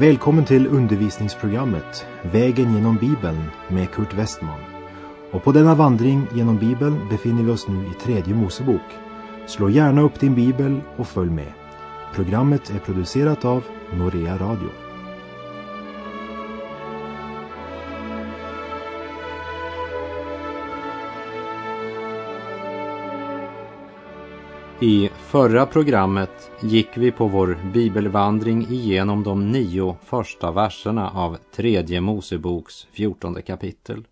Välkommen till undervisningsprogrammet Vägen genom Bibeln med Kurt Westman. Och på denna vandring genom Bibeln befinner vi oss nu i tredje Mosebok. Slå gärna upp din bibel och följ med. Programmet är producerat av Norea Radio. I förra programmet gick vi på vår bibelvandring igenom de nio första verserna av tredje Moseboks fjortonde kapitel.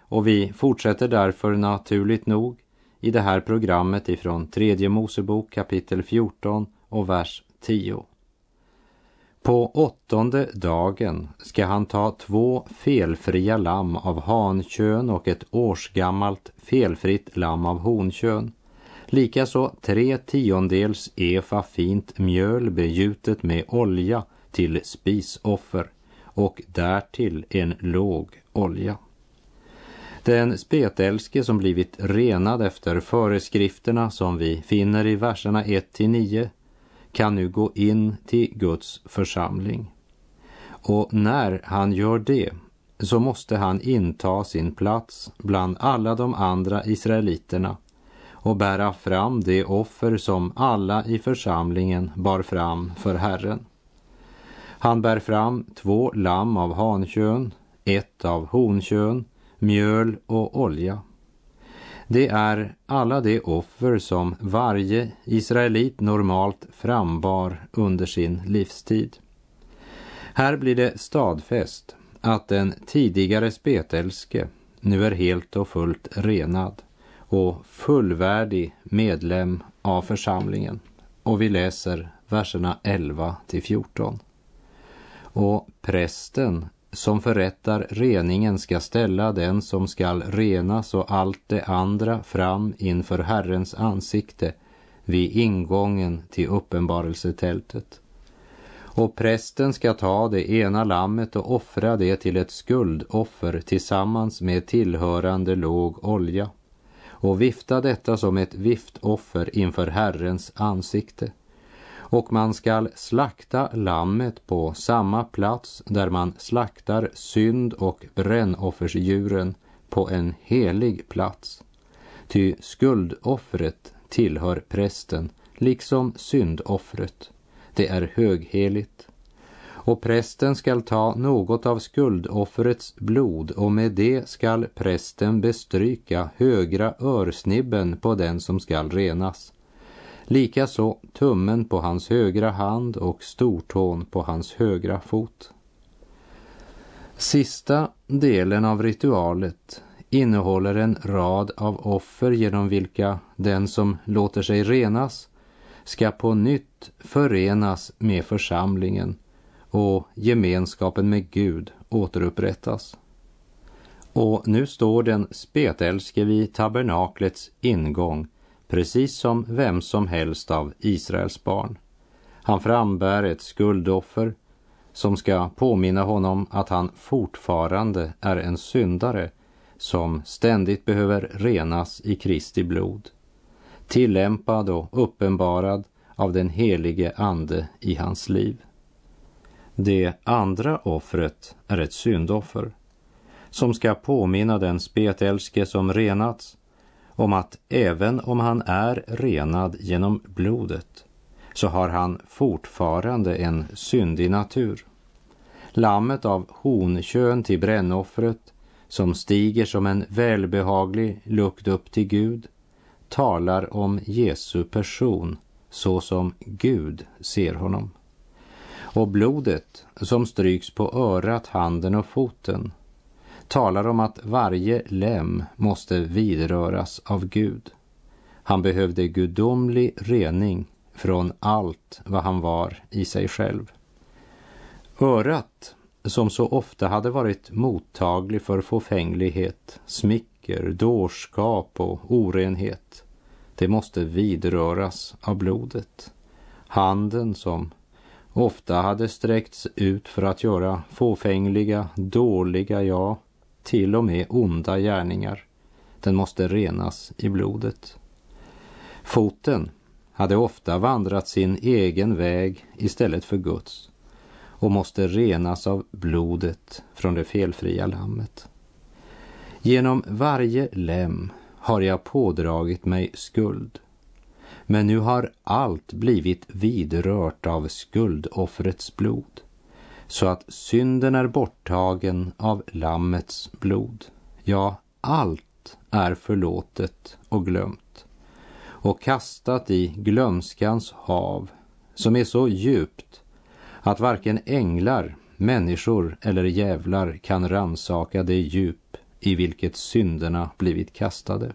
Och vi fortsätter därför naturligt nog i det här programmet ifrån tredje Mosebok kapitel 14 och vers 10. På åttonde dagen ska han ta två felfria lamm av hankön och ett årsgammalt felfritt lamm av honkön Likaså tre tiondels efa fint mjöl begjutet med olja till spisoffer och därtill en låg olja. Den spetälske som blivit renad efter föreskrifterna som vi finner i verserna 1 till 9 kan nu gå in till Guds församling. Och när han gör det så måste han inta sin plats bland alla de andra israeliterna och bära fram det offer som alla i församlingen bar fram för Herren. Han bär fram två lamm av hankön, ett av honkön, mjöl och olja. Det är alla de offer som varje israelit normalt frambar under sin livstid. Här blir det stadfäst att den tidigare spetälske nu är helt och fullt renad och fullvärdig medlem av församlingen. Och vi läser verserna 11 till 14. Och prästen som förrättar reningen ska ställa den som skall renas och allt det andra fram inför Herrens ansikte vid ingången till uppenbarelsetältet. Och prästen ska ta det ena lammet och offra det till ett skuldoffer tillsammans med tillhörande låg olja och vifta detta som ett viftoffer inför Herrens ansikte. Och man skall slakta lammet på samma plats där man slaktar synd och brännoffersdjuren på en helig plats. Ty skuldoffret tillhör prästen, liksom syndoffret. Det är högheligt och prästen skall ta något av skuldoffrets blod och med det skall prästen bestryka högra örsnibben på den som skall renas. Likaså tummen på hans högra hand och stortån på hans högra fot. Sista delen av ritualet innehåller en rad av offer genom vilka den som låter sig renas ska på nytt förenas med församlingen och gemenskapen med Gud återupprättas. Och nu står den spetälske vid tabernaklets ingång, precis som vem som helst av Israels barn. Han frambär ett skuldoffer som ska påminna honom att han fortfarande är en syndare som ständigt behöver renas i Kristi blod, tillämpad och uppenbarad av den helige Ande i hans liv. Det andra offret är ett syndoffer som ska påminna den spetälske som renats om att även om han är renad genom blodet så har han fortfarande en syndig natur. Lammet av honkön till brännoffret som stiger som en välbehaglig lukt upp till Gud talar om Jesu person så som Gud ser honom. Och blodet som stryks på örat, handen och foten talar om att varje lem måste vidröras av Gud. Han behövde gudomlig rening från allt vad han var i sig själv. Örat, som så ofta hade varit mottaglig för fåfänglighet, smicker, dårskap och orenhet, det måste vidröras av blodet. Handen som ofta hade sträckts ut för att göra fåfängliga, dåliga, ja, till och med onda gärningar. Den måste renas i blodet. Foten hade ofta vandrat sin egen väg istället för Guds. och måste renas av blodet från det felfria lammet. Genom varje lem har jag pådragit mig skuld, men nu har allt blivit vidrört av skuldoffrets blod, så att synden är borttagen av lammets blod. Ja, allt är förlåtet och glömt och kastat i glömskans hav som är så djupt att varken änglar, människor eller djävlar kan ransaka det djup i vilket synderna blivit kastade.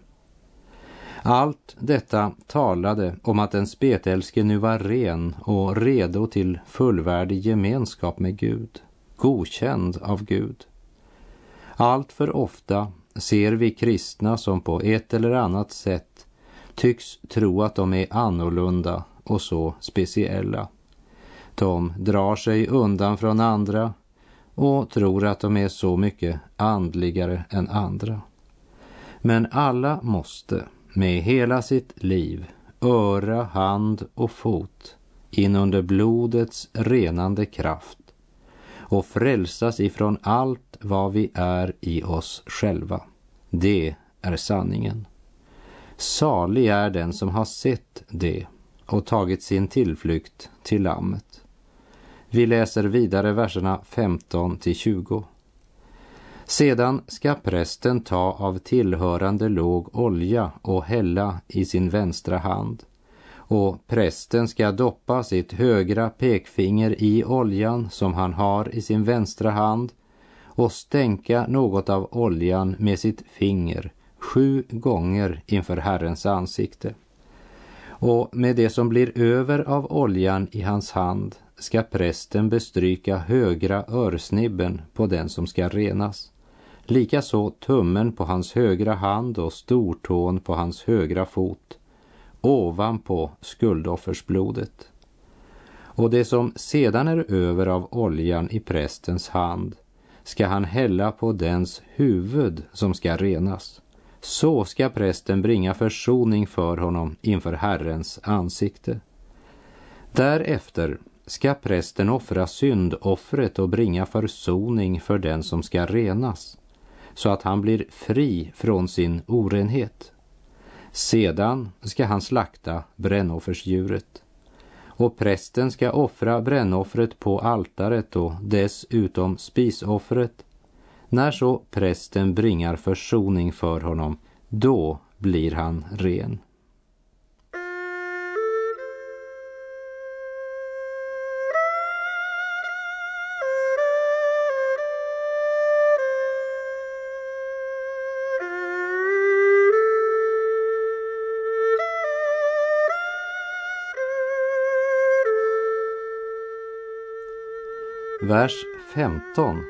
Allt detta talade om att den spetälske nu var ren och redo till fullvärdig gemenskap med Gud, godkänd av Gud. Allt för ofta ser vi kristna som på ett eller annat sätt tycks tro att de är annorlunda och så speciella. De drar sig undan från andra och tror att de är så mycket andligare än andra. Men alla måste med hela sitt liv, öra, hand och fot in under blodets renande kraft och frälsas ifrån allt vad vi är i oss själva. Det är sanningen. Salig är den som har sett det och tagit sin tillflykt till Lammet. Vi läser vidare verserna 15 till 20. Sedan ska prästen ta av tillhörande låg olja och hälla i sin vänstra hand och prästen ska doppa sitt högra pekfinger i oljan som han har i sin vänstra hand och stänka något av oljan med sitt finger sju gånger inför Herrens ansikte. Och med det som blir över av oljan i hans hand ska prästen bestryka högra örsnibben på den som ska renas. Likaså tummen på hans högra hand och stortån på hans högra fot ovanpå skuldoffersblodet. Och det som sedan är över av oljan i prästens hand ska han hälla på dens huvud som ska renas. Så ska prästen bringa försoning för honom inför Herrens ansikte. Därefter ska prästen offra syndoffret och bringa försoning för den som ska renas, så att han blir fri från sin orenhet. Sedan ska han slakta brännoffersdjuret och prästen ska offra brännoffret på altaret och dessutom spisoffret när så prästen bringar försoning för honom, då blir han ren. Vers 15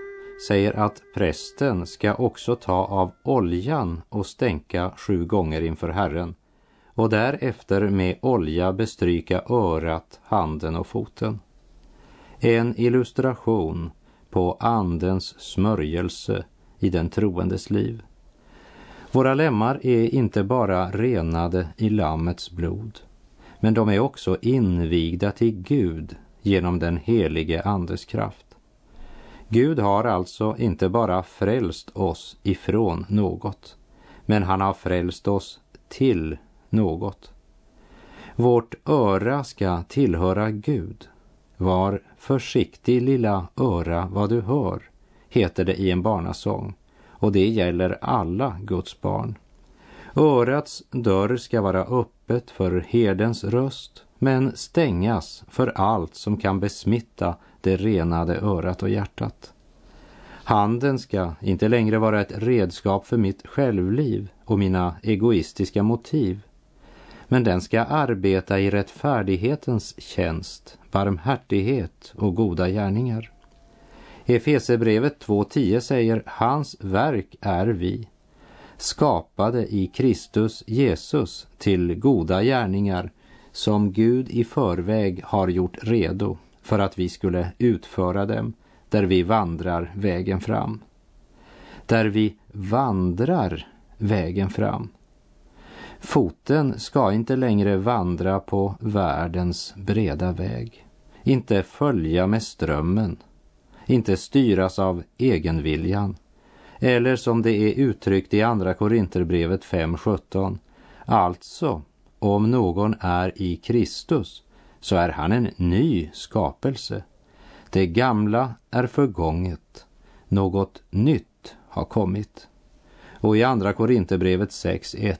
säger att prästen ska också ta av oljan och stänka sju gånger inför Herren och därefter med olja bestryka örat, handen och foten. En illustration på Andens smörjelse i den troendes liv. Våra lemmar är inte bara renade i Lammets blod, men de är också invigda till Gud genom den helige Andes kraft. Gud har alltså inte bara frälst oss ifrån något, men han har frälst oss till något. Vårt öra ska tillhöra Gud. Var försiktig lilla öra vad du hör, heter det i en barnasång, och det gäller alla Guds barn. Örats dörr ska vara öppet för herdens röst, men stängas för allt som kan besmitta det renade örat och hjärtat. Handen ska inte längre vara ett redskap för mitt självliv och mina egoistiska motiv, men den ska arbeta i rättfärdighetens tjänst, barmhärtighet och goda gärningar. Efesebrevet 2.10 säger hans verk är vi, skapade i Kristus Jesus till goda gärningar som Gud i förväg har gjort redo för att vi skulle utföra dem där vi vandrar vägen fram. Där vi vandrar vägen fram. Foten ska inte längre vandra på världens breda väg, inte följa med strömmen inte styras av egenviljan. Eller som det är uttryckt i Andra Korinterbrevet 5.17. Alltså, om någon är i Kristus så är han en ny skapelse. Det gamla är förgånget, något nytt har kommit. Och i Andra Korinthierbrevet 6.1.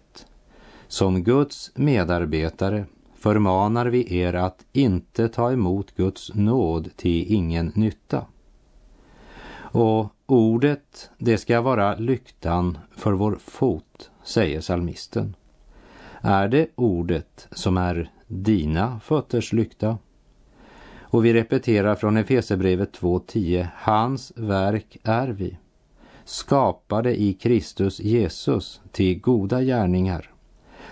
Som Guds medarbetare förmanar vi er att inte ta emot Guds nåd till ingen nytta. Och ordet, det ska vara lyktan för vår fot, säger salmisten. Är det ordet som är dina fötters lykta? Och vi repeterar från Efesebrevet 2.10. Hans verk är vi, skapade i Kristus Jesus till goda gärningar,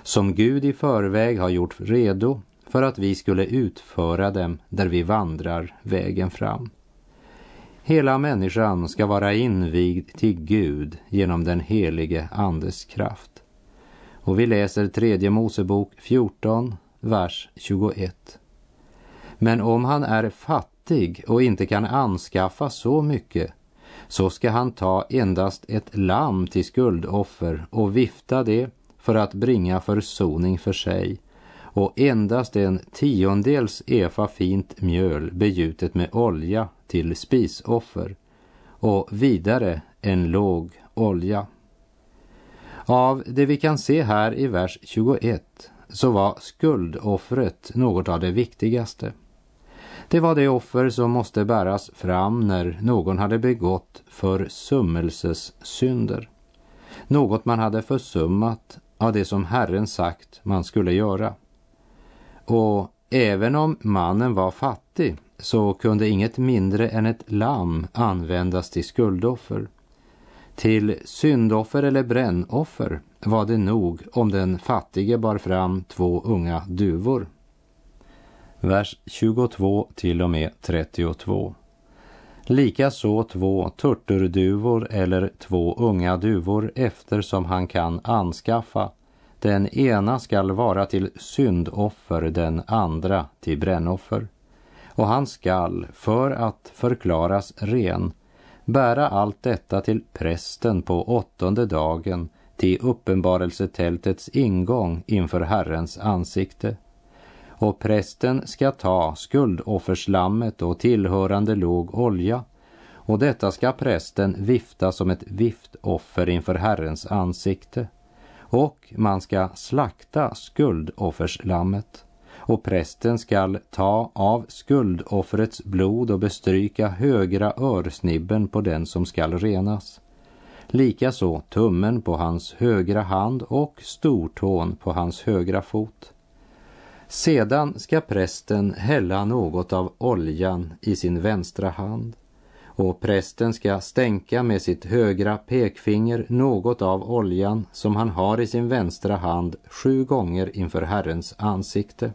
som Gud i förväg har gjort redo för att vi skulle utföra dem där vi vandrar vägen fram. Hela människan ska vara invigd till Gud genom den helige Andes kraft. Och vi läser tredje Mosebok 14, vers 21. Men om han är fattig och inte kan anskaffa så mycket så ska han ta endast ett lamm till skuldoffer och vifta det för att bringa försoning för sig och endast en tiondels efa fint mjöl begjutet med olja till spisoffer och vidare en låg olja. Av det vi kan se här i vers 21 så var skuldoffret något av det viktigaste. Det var det offer som måste bäras fram när någon hade begått försummelses synder. Något man hade försummat av det som Herren sagt man skulle göra. Och även om mannen var fattig så kunde inget mindre än ett lamm användas till skuldoffer. Till syndoffer eller brännoffer var det nog om den fattige bar fram två unga duvor. Vers 22 till och med 32. Likaså två turturduvor eller två unga duvor eftersom han kan anskaffa. Den ena skall vara till syndoffer, den andra till brännoffer. Och han skall, för att förklaras ren, bära allt detta till prästen på åttonde dagen till uppenbarelsetältets ingång inför Herrens ansikte. Och prästen ska ta skuldofferslammet och tillhörande låg olja och detta ska prästen vifta som ett viftoffer inför Herrens ansikte. Och man ska slakta skuldofferslammet och prästen skall ta av skuldoffrets blod och bestryka högra örsnibben på den som skall renas. Likaså tummen på hans högra hand och stortån på hans högra fot. Sedan ska prästen hälla något av oljan i sin vänstra hand. Och prästen ska stänka med sitt högra pekfinger något av oljan som han har i sin vänstra hand sju gånger inför Herrens ansikte.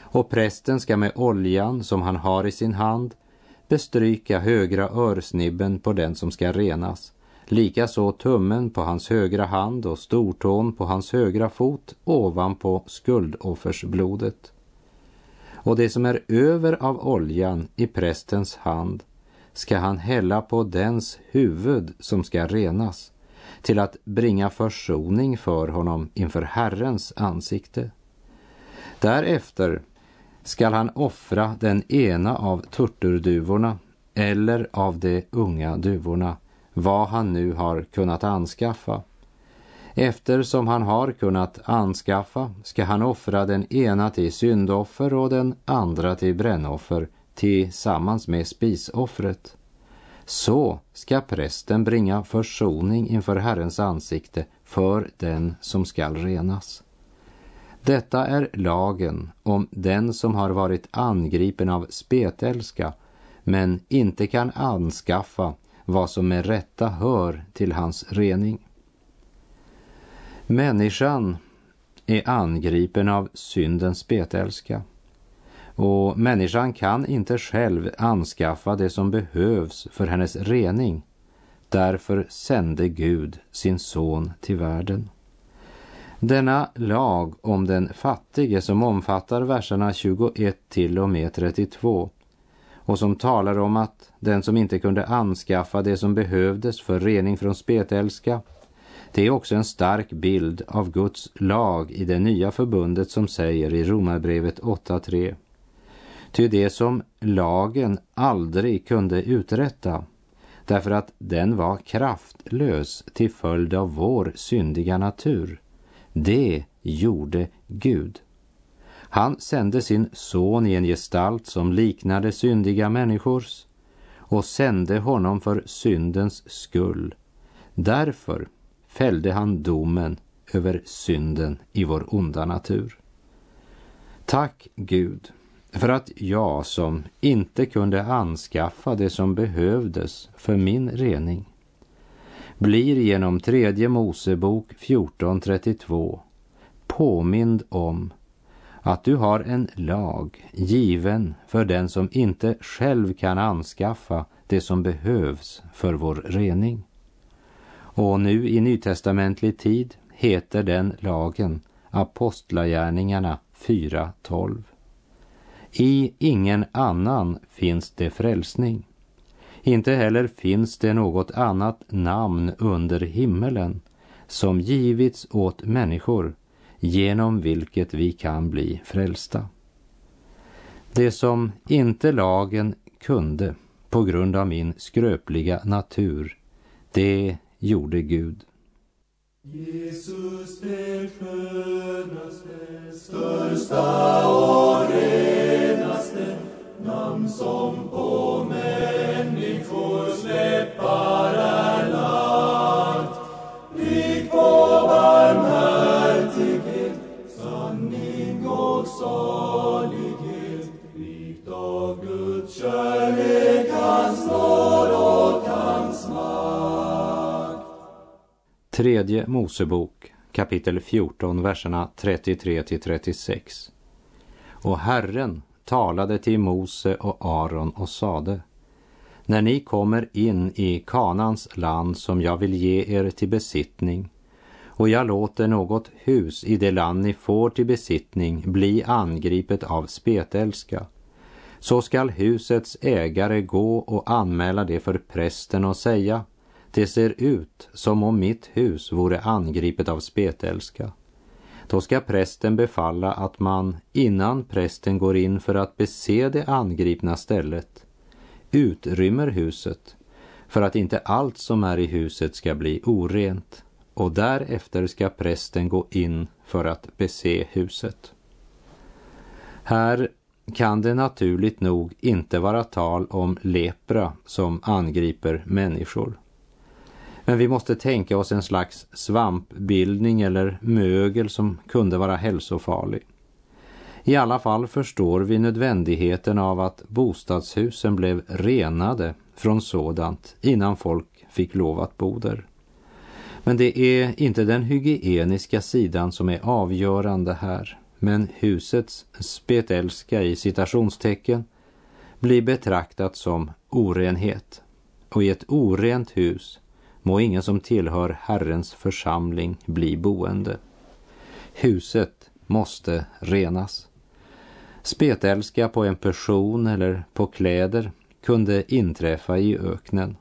Och prästen ska med oljan som han har i sin hand bestryka högra örsnibben på den som ska renas, likaså tummen på hans högra hand och stortån på hans högra fot ovanpå skuldoffersblodet. Och det som är över av oljan i prästens hand ska han hälla på dens huvud som ska renas till att bringa försoning för honom inför Herrens ansikte. Därefter skall han offra den ena av turturduvorna eller av de unga duvorna, vad han nu har kunnat anskaffa. Eftersom han har kunnat anskaffa ska han offra den ena till syndoffer och den andra till brännoffer tillsammans med spisoffret. Så ska prästen bringa försoning inför Herrens ansikte för den som skall renas. Detta är lagen om den som har varit angripen av spetälska men inte kan anskaffa vad som med rätta hör till hans rening. Människan är angripen av syndens spetälska och människan kan inte själv anskaffa det som behövs för hennes rening. Därför sände Gud sin son till världen. Denna lag om den fattige som omfattar verserna 21 till och med 32 och som talar om att den som inte kunde anskaffa det som behövdes för rening från spetälska, det är också en stark bild av Guds lag i det nya förbundet som säger i Romarbrevet 8.3. Ty det som lagen aldrig kunde uträtta, därför att den var kraftlös till följd av vår syndiga natur, det gjorde Gud. Han sände sin son i en gestalt som liknade syndiga människors och sände honom för syndens skull. Därför fällde han domen över synden i vår onda natur. Tack Gud för att jag som inte kunde anskaffa det som behövdes för min rening blir genom tredje Mosebok 1432 påmind om att du har en lag given för den som inte själv kan anskaffa det som behövs för vår rening. Och nu i nytestamentlig tid heter den lagen Apostlagärningarna 4.12. I ingen annan finns det frälsning. Inte heller finns det något annat namn under himmelen som givits åt människor genom vilket vi kan bli frälsta. Det som inte lagen kunde på grund av min skröpliga natur, det gjorde Gud. Jesus det skönaste, största och renaste namn som på människors läppar är lagt. Rik på barmhärtighet, salighet, rikt av Guds kärlek, hans nåd och hans makt. Tredje Mosebok kapitel 14, verserna 33 till 36. Och Herren talade till Mose och Aron och sade När ni kommer in i Kanans land som jag vill ge er till besittning och jag låter något hus i det land ni får till besittning bli angripet av spetälska så skall husets ägare gå och anmäla det för prästen och säga det ser ut som om mitt hus vore angripet av spetälska. Då ska prästen befalla att man innan prästen går in för att bese det angripna stället utrymmer huset för att inte allt som är i huset ska bli orent och därefter ska prästen gå in för att bese huset. Här kan det naturligt nog inte vara tal om lepra som angriper människor. Men vi måste tänka oss en slags svampbildning eller mögel som kunde vara hälsofarlig. I alla fall förstår vi nödvändigheten av att bostadshusen blev renade från sådant innan folk fick lov att bo där. Men det är inte den hygieniska sidan som är avgörande här, men husets spetälska i citationstecken blir betraktat som orenhet. Och i ett orent hus må ingen som tillhör Herrens församling bli boende. Huset måste renas. Spetälska på en person eller på kläder kunde inträffa i öknen.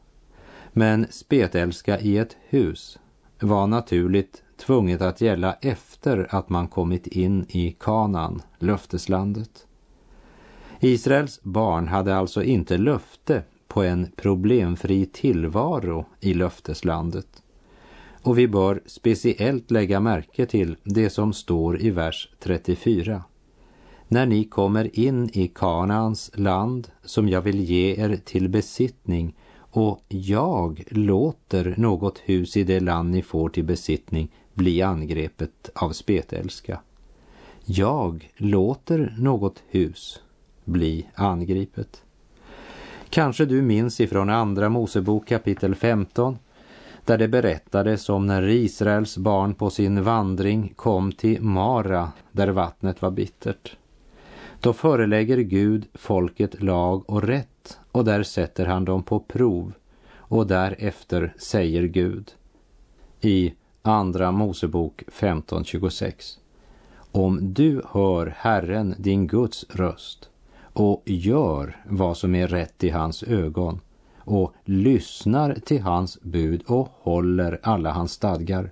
Men spetälska i ett hus var naturligt tvunget att gälla efter att man kommit in i Kanan, löfteslandet. Israels barn hade alltså inte löfte på en problemfri tillvaro i löfteslandet. Och vi bör speciellt lägga märke till det som står i vers 34. När ni kommer in i Kanaans land som jag vill ge er till besittning och jag låter något hus i det land ni får till besittning bli angrepet av spetälska. Jag låter något hus bli angripet. Kanske du minns ifrån Andra Mosebok kapitel 15 där det berättades om när Israels barn på sin vandring kom till Mara där vattnet var bittert. Då förelägger Gud folket lag och rätt och där sätter han dem på prov och därefter säger Gud i Andra Mosebok 15.26 Om du hör Herren din Guds röst och gör vad som är rätt i hans ögon och lyssnar till hans bud och håller alla hans stadgar,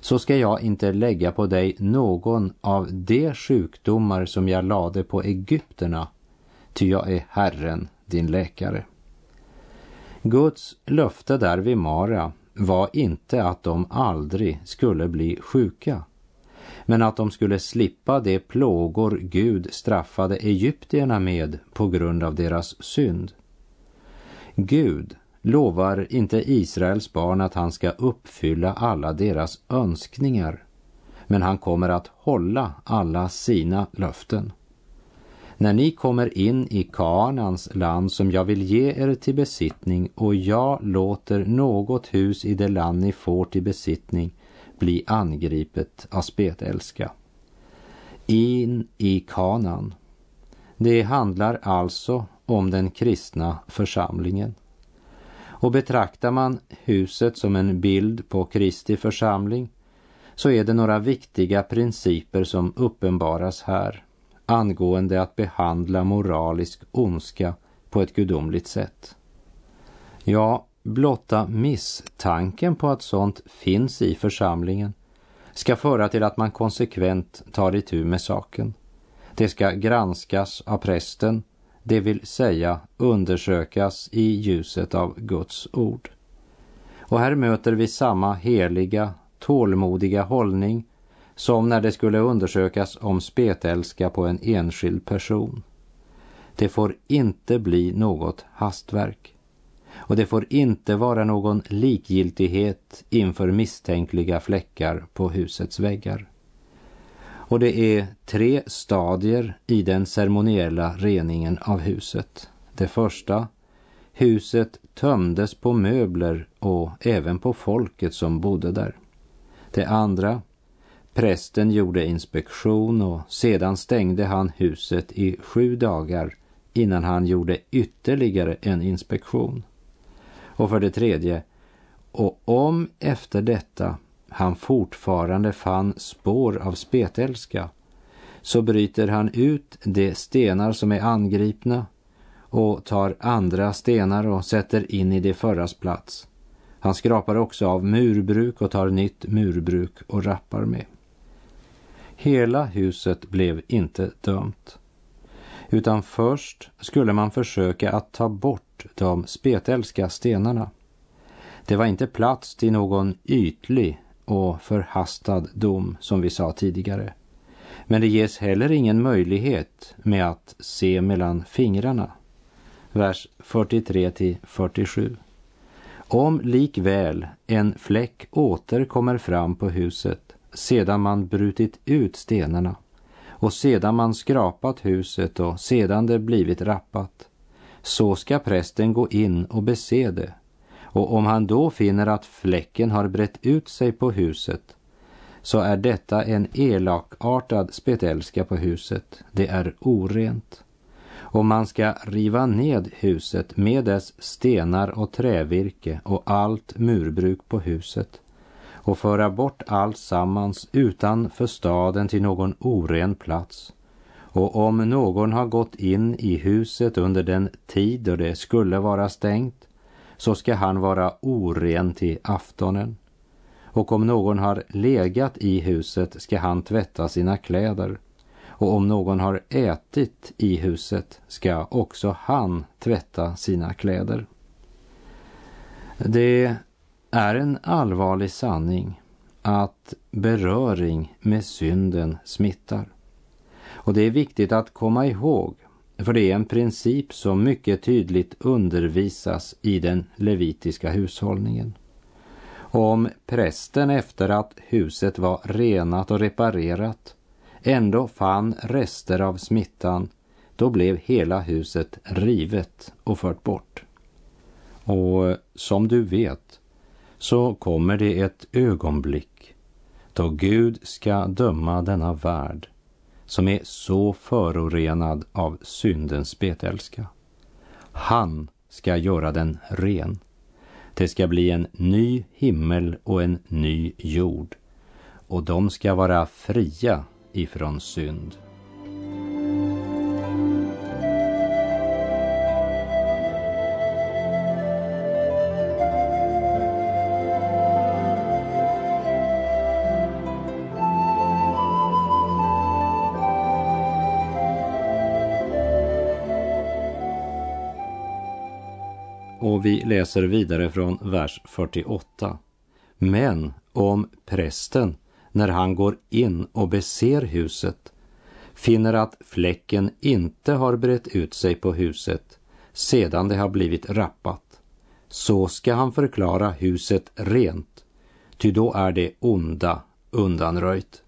så ska jag inte lägga på dig någon av de sjukdomar som jag lade på egypterna, ty jag är Herren, din läkare. Guds löfte där vid Mara var inte att de aldrig skulle bli sjuka, men att de skulle slippa de plågor Gud straffade egyptierna med på grund av deras synd. Gud lovar inte Israels barn att han ska uppfylla alla deras önskningar, men han kommer att hålla alla sina löften. När ni kommer in i Kanans land som jag vill ge er till besittning och jag låter något hus i det land ni får till besittning bli angripet av spetälska. In i Kanan. Det handlar alltså om den kristna församlingen. Och betraktar man huset som en bild på Kristi församling så är det några viktiga principer som uppenbaras här angående att behandla moralisk ondska på ett gudomligt sätt. Ja, blotta misstanken på att sånt finns i församlingen ska föra till att man konsekvent tar itu med saken. Det ska granskas av prästen, det vill säga undersökas i ljuset av Guds ord. Och här möter vi samma heliga, tålmodiga hållning som när det skulle undersökas om spetälska på en enskild person. Det får inte bli något hastverk. Och det får inte vara någon likgiltighet inför misstänkliga fläckar på husets väggar. Och det är tre stadier i den ceremoniella reningen av huset. Det första, huset tömdes på möbler och även på folket som bodde där. Det andra, Prästen gjorde inspektion och sedan stängde han huset i sju dagar innan han gjorde ytterligare en inspektion. Och för det tredje, och om efter detta han fortfarande fann spår av spetälska så bryter han ut de stenar som är angripna och tar andra stenar och sätter in i det förras plats. Han skrapar också av murbruk och tar nytt murbruk och rappar med. Hela huset blev inte dömt. Utan först skulle man försöka att ta bort de spetälska stenarna. Det var inte plats till någon ytlig och förhastad dom som vi sa tidigare. Men det ges heller ingen möjlighet med att se mellan fingrarna. Vers 43 till 47. Om likväl en fläck åter kommer fram på huset sedan man brutit ut stenarna och sedan man skrapat huset och sedan det blivit rappat, så ska prästen gå in och bese det. Och om han då finner att fläcken har brett ut sig på huset, så är detta en elakartad spetälska på huset. Det är orent. Och man ska riva ned huset med dess stenar och trävirke och allt murbruk på huset och föra bort allt sammans utanför staden till någon oren plats. Och om någon har gått in i huset under den tid då det skulle vara stängt, så ska han vara oren till aftonen. Och om någon har legat i huset ska han tvätta sina kläder. Och om någon har ätit i huset ska också han tvätta sina kläder. Det är en allvarlig sanning att beröring med synden smittar. Och det är viktigt att komma ihåg, för det är en princip som mycket tydligt undervisas i den levitiska hushållningen. Om prästen efter att huset var renat och reparerat ändå fann rester av smittan, då blev hela huset rivet och fört bort. Och som du vet så kommer det ett ögonblick då Gud ska döma denna värld som är så förorenad av syndens betälska. Han ska göra den ren. Det ska bli en ny himmel och en ny jord och de ska vara fria ifrån synd. Och vi läser vidare från vers 48. Men om prästen, när han går in och beser huset, finner att fläcken inte har brett ut sig på huset sedan det har blivit rappat, så ska han förklara huset rent, ty då är det onda undanröjt.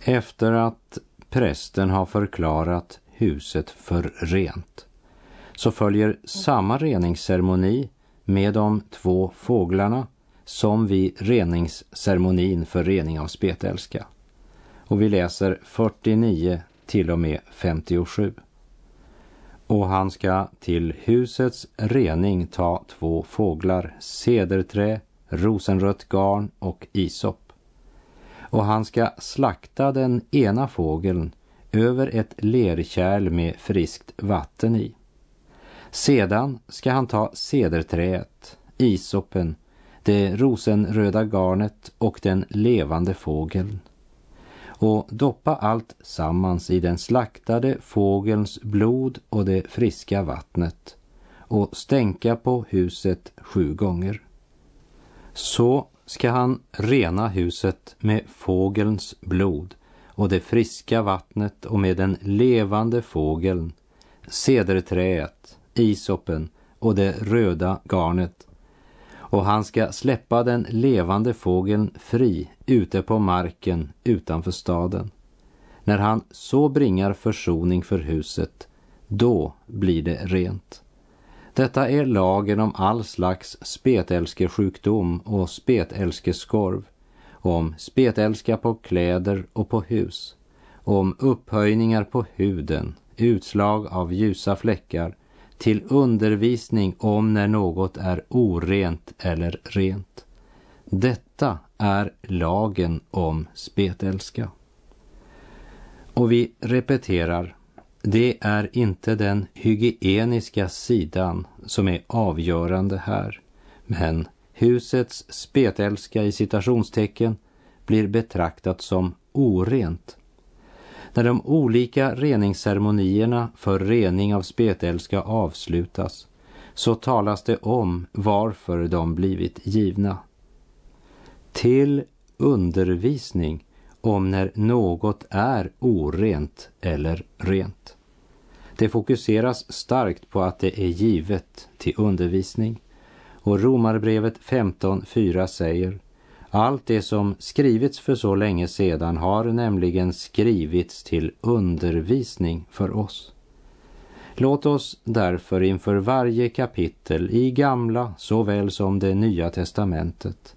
Efter att prästen har förklarat huset för rent så följer samma reningsceremoni med de två fåglarna som vid reningsceremonin för rening av spetälska. Och vi läser 49 till och med 57. Och han ska till husets rening ta två fåglar, cederträ, rosenrött garn och isop. Och han ska slakta den ena fågeln över ett lerkärl med friskt vatten i. Sedan ska han ta cederträet, isopen, det rosenröda garnet och den levande fågeln och doppa allt sammans i den slaktade fågelns blod och det friska vattnet och stänka på huset sju gånger. Så ska han rena huset med fågelns blod och det friska vattnet och med den levande fågeln, cederträet, isopen och det röda garnet. Och han ska släppa den levande fågeln fri ute på marken utanför staden. När han så bringar försoning för huset, då blir det rent. Detta är lagen om all slags spetälskesjukdom och spetälskeskorv, om spetälska på kläder och på hus, om upphöjningar på huden, utslag av ljusa fläckar, till undervisning om när något är orent eller rent. Detta är lagen om spetälska. Och vi repeterar, det är inte den hygieniska sidan som är avgörande här, men husets spetälska i citationstecken blir betraktat som orent. När de olika reningsceremonierna för rening av spetälska avslutas så talas det om varför de blivit givna. Till undervisning om när något är orent eller rent. Det fokuseras starkt på att det är givet till undervisning. Och Romarbrevet 15.4 säger allt det som skrivits för så länge sedan har nämligen skrivits till undervisning för oss. Låt oss därför inför varje kapitel i Gamla såväl som det Nya testamentet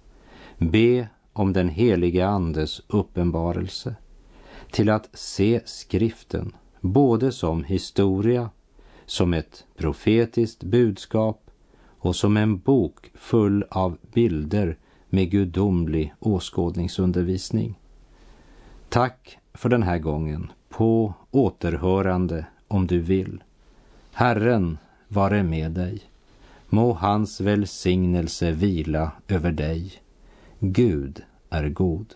be om den helige Andes uppenbarelse till att se skriften både som historia, som ett profetiskt budskap och som en bok full av bilder med gudomlig åskådningsundervisning. Tack för den här gången. På återhörande om du vill. Herren vare med dig. Må hans välsignelse vila över dig. Gud är god.